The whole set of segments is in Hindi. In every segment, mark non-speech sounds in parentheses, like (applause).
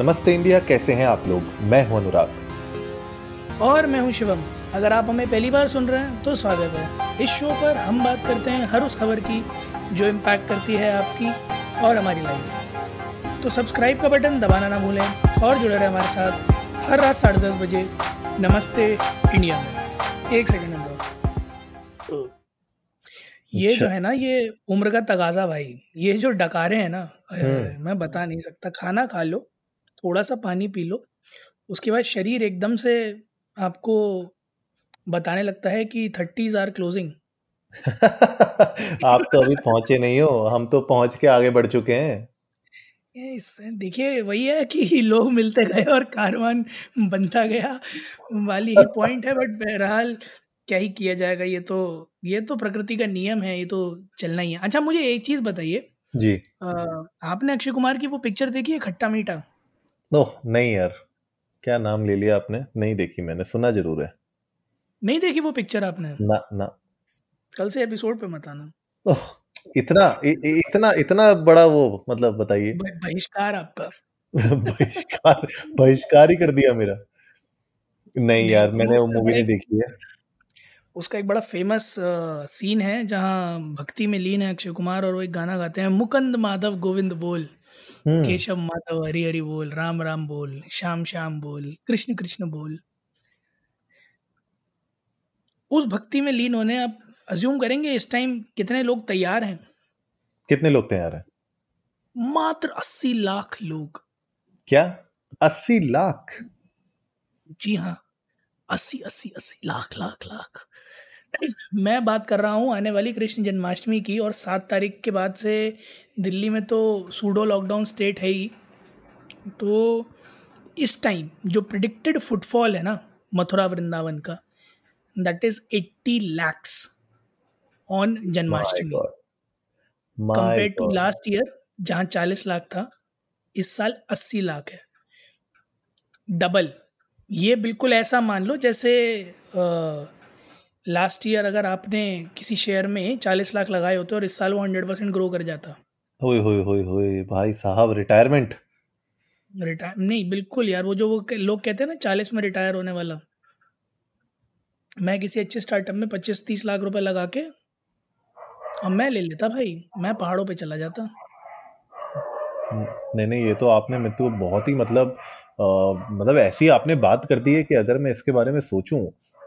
नमस्ते इंडिया कैसे हैं आप लोग? मैं हूँ अनुराग। और मैं हूँ शिवम। अगर आप हमें पहली बार सुन रहे हैं तो स्वागत है। इस शो पर हम बात करते हैं हर उस खबर की जो इम्पैक्ट करती है आपकी और हमारी लाइफ तो सब्सक्राइब का बटन दबाना ना भूलें और जुड़े रहें हमारे साथ हर रात साढ़े दस बजे नमस्ते इंडिया में। एक सेकेंड अंदर ये अच्छा। जो है ना ये उम्र का तगाजा भाई ये जो डकारे हैं ना हम्म। मैं बता नहीं सकता खाना खा लो थोड़ा सा पानी पी लो। उसके बाद शरीर एकदम से आपको बताने लगता है कि थर्टीज आर क्लोजिंग आप तो अभी पहुँचे नहीं हो हम तो पहुँच के आगे बढ़ चुके हैं। देखिए वही है कि लोग मिलते गए और कारवान बनता गया वाली ही पॉइंट है बट बहरहाल क्या ही किया जाएगा ये तो ये तो प्रकृति का नियम है ये तो चलना ही है। अच्छा मुझे एक चीज़ बताइए। जी। अ, आपने अक्षय कुमार की वो पिक्चर देखी है खट्टा मीठा? ओह नहीं यार। क्या नाम ले लिया आपने? नहीं देखी मैंने सुना ज़रूर है। नहीं देखी वो पिक्चर आपने? ना ना। कल से एपिसोड पे मत आना। ओह इतना इ, इतना इतना बड़ा वो मतलब बताइए। बहिष्कार आपका। (laughs) बहिष्कार बहिष्कार ही कर दिया मेरा। नहीं नहीं यार मैंने वो मूवी नहीं देखी है। उसका एक बड़ा फ़ेमस सीन है जहाँ भक्ति में लीन है अक्षय कुमार और वो एक गाना गाते हैं मुकंद माधव गोविंद बोल। हम्म। केशव माधव हरि हरि बोल राम राम बोल श्याम श्याम बोल कृष्ण कृष्ण बोल। उस भक्ति में लीन होने आप अज्यूम करेंगे इस टाइम कितने लोग तैयार हैं? कितने लोग तैयार हैं? मात्र अस्सी लाख लोग। क्या? अस्सी लाख? जी हाँ अस्सी अस्सी अस्सी लाख लाख लाख। मैं बात कर रहा हूँ आने वाली कृष्ण जन्माष्टमी की और सात तारीख के बाद से दिल्ली में तो सूडो लॉकडाउन स्टेट है ही। तो इस टाइम जो प्रिडिक्टेड फुटफॉल है ना मथुरा वृंदावन का that is eighty lakhs on Janmashtami. Compare to last year जहाँ चालीस लाख था इस साल अस्सी लाख है। डबल ये बिल्कुल ऐसा मान लो जैसे लास्ट ईयर अगर आपने किसी शेयर में चालीस लाख लगाए होते और इस साल वो हंड्रेड परसेंट ग्रो कर जाता। होए होए होए होए भाई साहब रिटायरमेंट रिटायर नहीं बिल्कुल यार वो जो वो लोग कहते हैं ना चालीस में रिटायर होने वाला। मैं किसी अच्छे स्टार्टअप में पच्चीस तीस लाख रुपए लगा के और मैं ले लेता भाई मैं पहाड़ों पे चला जाता। नहीं नहीं ये तो आपने मेरे को बहुत ही मतलब अ, मतलब ऐसी आपने बात कर दी है कि अगर मैं इसके बारे में सोचूं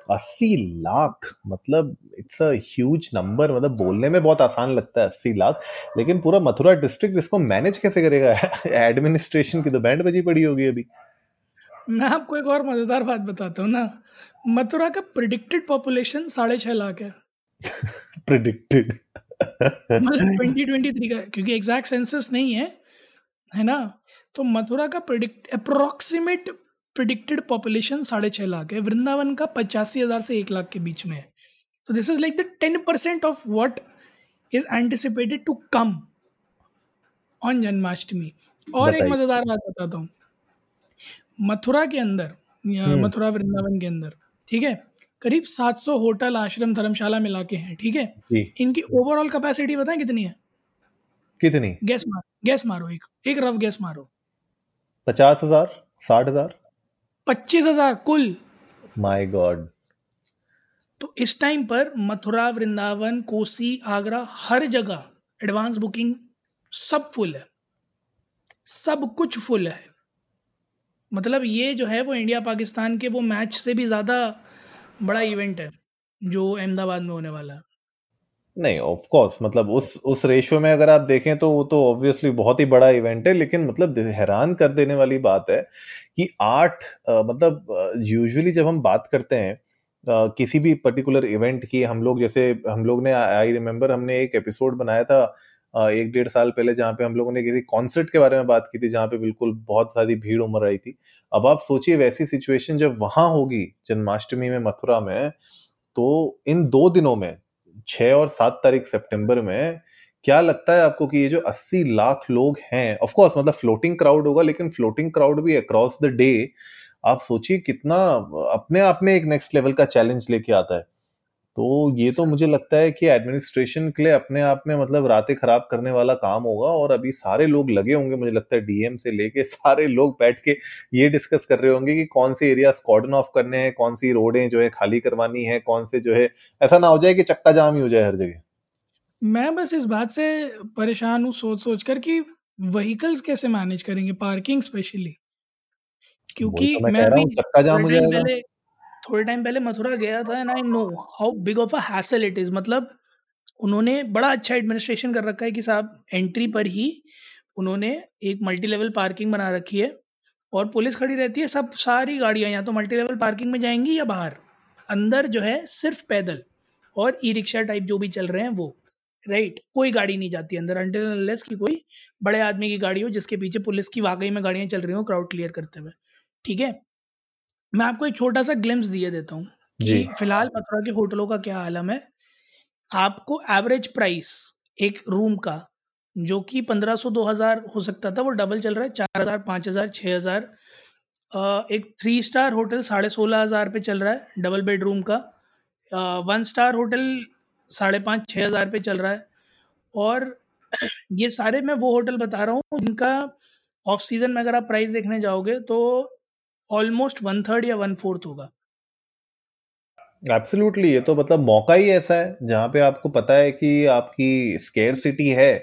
अस्सी लाख मतलब इट्स अ ह्यूज नंबर मतलब बोलने में बहुत आसान लगता है अस्सी लाख लेकिन पूरा मथुरा डिस्ट्रिक्ट इसको मैनेज कैसे करेगा? (laughs) एडमिनिस्ट्रेशन की तो बैंड बजी पड़ी होगी अभी। मैं आपको एक और मज़ेदार बात बताता हूँ ना। मथुरा का प्रिडिक्टेड पॉपुलेशन साढ़े छः लाख है। (laughs) प्रिडिक्टेड मतलब ट्वेंटी ट्वेंटी थ्री का क्योंकि एग्जैक्ट सेंसस नहीं है है ना? तो मथुरा का प्रिडिक्ट अप्रोक्सीमेट प्रिडिक्टेड पॉपुलेशन साढ़े छः लाख है। वृंदावन का पचासी हज़ार से एक लाख के बीच में है। तो this is like the ten percent of what is anticipated to come on Janmashtami और एक मज़ेदार बात बताता हूँ। मथुरा के अंदर हम्म। मथुरा वृंदावन के अंदर ठीक है? करीब 700 होटल आश्रम धर्मशाला मिला के हैं ठीक है? इनकी ओवरऑल कैपेसिटी बताएँ कितनी है? कितनी? गैस मार गैस मारो एक एक रफ गैस मारो। पचास हज़ार साठ हज़ार? पच्चीस हज़ार कुल। माय गॉड तो इस टाइम पर मथुरा वृंदावन कोसी आगरा हर जगह एडवांस बुकिंग सब फुल है। सब कुछ फुल है। मतलब ये जो है वो इंडिया पाकिस्तान के वो मैच से भी ज़्यादा बड़ा इवेंट है जो अहमदाबाद में होने वाला है। नहीं ऑफ़ कोर्स मतलब उस उस रेशियो में अगर आप देखें तो वो तो ऑब्वियसली बहुत ही बड़ा इवेंट है, लेकिन मतलब हैरान कर देने वाली बात है कि आठ मतलब यूजुअली जब हम बात करते हैं किसी भी पर्टिकुलर इवेंट की, हम लोग जैसे, हम लोग ने आई रिमेम्बर हमने एक एपिसोड बनाया था एक डेढ़ साल पहले जहाँ पे हम लोगों ने किसी कॉन्सर्ट के बारे में बात की थी, जहाँ पे बिल्कुल बहुत सारी भीड़ उमड़ आई थी। अब आप सोचिए वैसी सिचुएशन जब वहाँ होगी, जन्माष्टमी में, मथुरा में तो इन दो दिनों में छह और सात तारीख सितंबर में, क्या लगता है आपको कि ये जो 80 लाख लोग हैं ऑफ़ कोर्स मतलब फ्लोटिंग क्राउड होगा, लेकिन फ्लोटिंग क्राउड भी अक्रॉस द डे आप सोचिए कितना अपने आप में एक नेक्स्ट लेवल का चैलेंज लेके आता है। तो ये तो मुझे लगता है कि एडमिनिस्ट्रेशन के लिए अपने आप में मतलब रातें खराब करने वाला काम होगा और अभी सारे लोग लगे होंगे मुझे लगता है डीएम से लेके (laughs) सारे लोग बैठ के ये डिस्कस कर रहे होंगे कि कौन से एरिया कॉर्डन ऑफ़ करने हैं कौन सी रोडें जो है खाली करवानी है कौन से जो है ऐसा ना हो जाए कि चक्का जाम ही हो जाए हर जगह। मैं बस इस बात से परेशान हूँ सोच सोच कर कि व्हीकल्स कैसे मैनेज करेंगे पार्किंग स्पेशली क्योंकि तो मैं, मैं रहा चक्का जाम हो जाएगा। थोड़े टाइम पहले मथुरा गया था and I know how big of a hassle it is मतलब उन्होंने बड़ा अच्छा एडमिनिस्ट्रेशन कर रखा है कि साहब एंट्री पर ही उन्होंने एक मल्टी लेवल पार्किंग बना रखी है और पुलिस खड़ी रहती है, सब सारी गाड़ियाँ या तो मल्टी लेवल पार्किंग में जाएँगी या बाहर। अंदर जो है सिर्फ़ पैदल और ई रिक्शा टाइप जो भी चल रहे हैं वो। Right right. कोई गाड़ी नहीं जाती अंदर अंटिल की कोई बड़े आदमी की गाड़ी हो जिसके पीछे पुलिस की वाकई में गाड़ियाँ चल रही हो क्राउड क्लियर करते हुए। ठीक है? मैं आपको एक छोटा सा ग्लिम्स दिए देता हूँ कि फ़िलहाल मथुरा के होटलों का क्या आलम है आपको एवरेज प्राइस एक रूम का जो कि पंद्रह सौ दो हज़ार हो सकता था वो डबल चल रहा है चार हज़ार पाँच हज़ार छः हज़ार एक थ्री स्टार होटल साढ़े सोलह हज़ार पे चल रहा है डबल बेडरूम का वन स्टार होटल साढ़े पाँच छः हज़ार पे चल रहा है और ये सारे मैं वो होटल बता रहा हूँ जिनका ऑफ़ सीज़न में अगर आप प्राइस देखने जाओगे तो ऑलमोस्ट वन थर्ड या वन फोर्थ होगा। एब्सोल्युटली ये तो मतलब मौका ही ऐसा है, जहाँ पे आपको पता है कि आपकी स्केयर सिटी है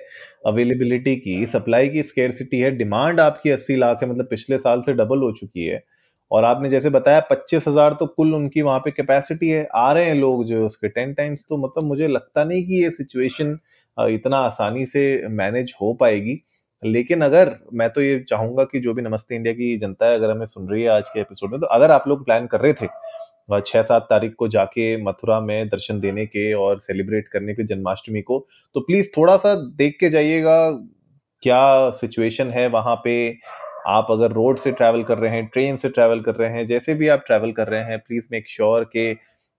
अवेलेबिलिटी की सप्लाई की स्केयर सिटी है डिमांड आपकी अस्सी लाख है मतलब पिछले साल से डबल हो चुकी है। और आपने जैसे बताया, पच्चीस हज़ार तो कुल उनकी वहाँ पे कैपेसिटी है, आ रहे हैं लोग जो उसके टेन टाइम्स तो मतलब मुझे लगता नहीं कि ये सिचुएशन इतना आसानी से मैनेज हो पाएगी। लेकिन अगर मैं तो ये चाहूँगा कि जो भी नमस्ते इंडिया की जनता है, अगर हमें सुन रही है आज के एपिसोड में तो अगर आप लोग प्लान कर रहे थे छह सात तारीख को जाके मथुरा में दर्शन देने के और सेलिब्रेट करने के जन्माष्टमी को तो प्लीज़ थोड़ा सा देख के जाइएगा क्या सिचुएशन है वहाँ पे। आप अगर रोड से ट्रैवल कर रहे हैं ट्रेन से ट्रैवल कर रहे हैं, जैसे भी आप ट्रैवल कर रहे हैं प्लीज़ मेक श्योर के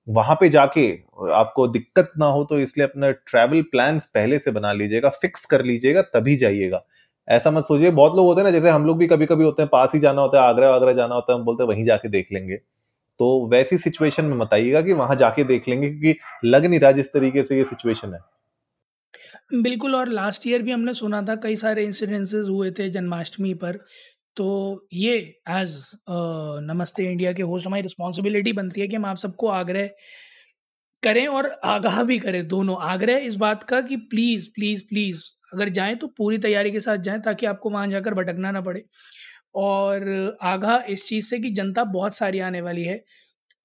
वहाँ पे जाके आपको दिक्कत ना हो तो इसलिए अपना ट्रैवल प्लान्स पहले से बना लीजिएगा फिक्स कर लीजिएगा, तभी जाइएगा। ऐसा मत सोचिए, बहुत लोग होते हैं ना, जैसे हम लोग भी कभी कभी होते हैं, पास ही जाना होता है, आगरा वागरा जाना होता है, हम बोलते हैं, वहीं जाके देख लेंगे। तो वैसी सिचुएशन में मत आइएगा कि वहाँ जाके देख लेंगे, क्योंकि लग नहीं रहा जिस तरीके से ये सिचुएशन है। बिल्कुल, और लास्ट ईयर भी हमने सुना था, कई सारे इंसिडेंसेस हुए थे जन्माष्टमी पर। तो ये एज नमस्ते इंडिया के होस्ट हमारी रिस्पॉन्सिबिलिटी बनती है कि हम आप सबको आग्रह करें और आगाह भी करें दोनों। आग्रह इस बात का कि प्लीज़ प्लीज़ प्लीज़ अगर जाएँ तो पूरी तैयारी के साथ जाएँ ताकि आपको वहाँ जाकर भटकना ना पड़े। और आगाह इस चीज़ से कि जनता बहुत सारी आने वाली है।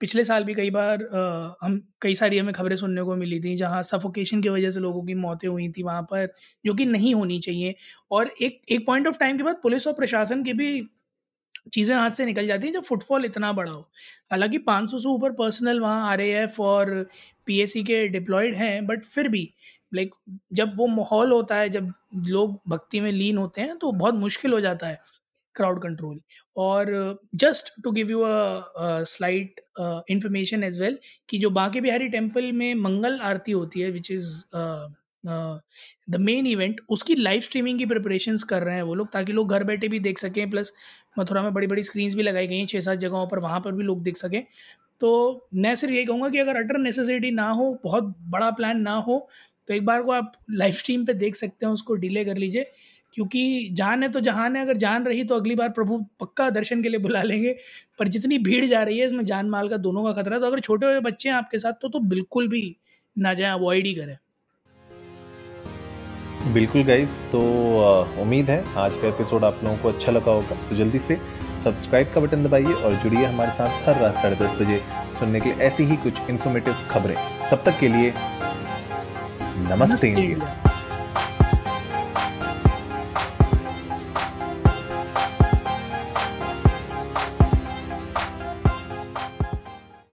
पिछले साल भी कई बार आ, हम कई सारी हमें खबरें सुनने को मिली थी जहाँ सफोकेशन की वजह से लोगों की मौतें हुई थी वहाँ पर जो कि नहीं होनी चाहिए। और एक एक पॉइंट ऑफ़ टाइम के बाद पुलिस और प्रशासन की भी चीज़ें हाथ से निकल जाती हैं जब फुटफॉल इतना बड़ा हो। हालाँकि 500 से ऊपर पर्सनल वहाँ आर और पीएससी के डिप्लॉयड हैं बट फिर भी लाइक जब वो माहौल होता है, जब लोग भक्ति में लीन होते हैं तो बहुत मुश्किल हो जाता है क्राउड कंट्रोल और just to give you a slight information as well कि जो बांके बिहारी टेंपल में मंगल आरती होती है which is the main event उसकी लाइव स्ट्रीमिंग की प्रिपरेशंस कर रहे हैं वो लोग ताकि लोग घर बैठे भी देख सकें प्लस मथुरा में बड़ी बड़ी स्क्रीन्स भी लगाई गई हैं छः सात जगहों पर वहाँ पर भी लोग देख सकें। तो मैं सिर्फ़ यही कहूँगा कि अगर अटर नेसेसिटी ना हो, बहुत बड़ा प्लान ना हो तो एक बार को आप लाइव स्ट्रीम पे देख सकते हैं, उसको डिले कर लीजिए। क्योंकि जान है तो जहान है, अगर जान रही तो अगली बार प्रभु पक्का दर्शन के लिए बुला लेंगे। पर जितनी भीड़ जा रही है इसमें जान माल का दोनों का खतरा तो अगर छोटे हुए बच्चे हैं आपके साथ तो तो बिल्कुल भी ना जाए अवॉइड ही करें। बिल्कुल गाइस तो उम्मीद है आज का एपिसोड आप लोगों को अच्छा लगा होगा। तो जल्दी से सब्सक्राइब का बटन दबाइए और जुड़िए हमारे साथ हर रात साढ़े दस बजे सुनने के लिए ऐसी ही कुछ इन्फॉर्मेटिव खबरें। तब तक के लिए नमस्ते इंडिया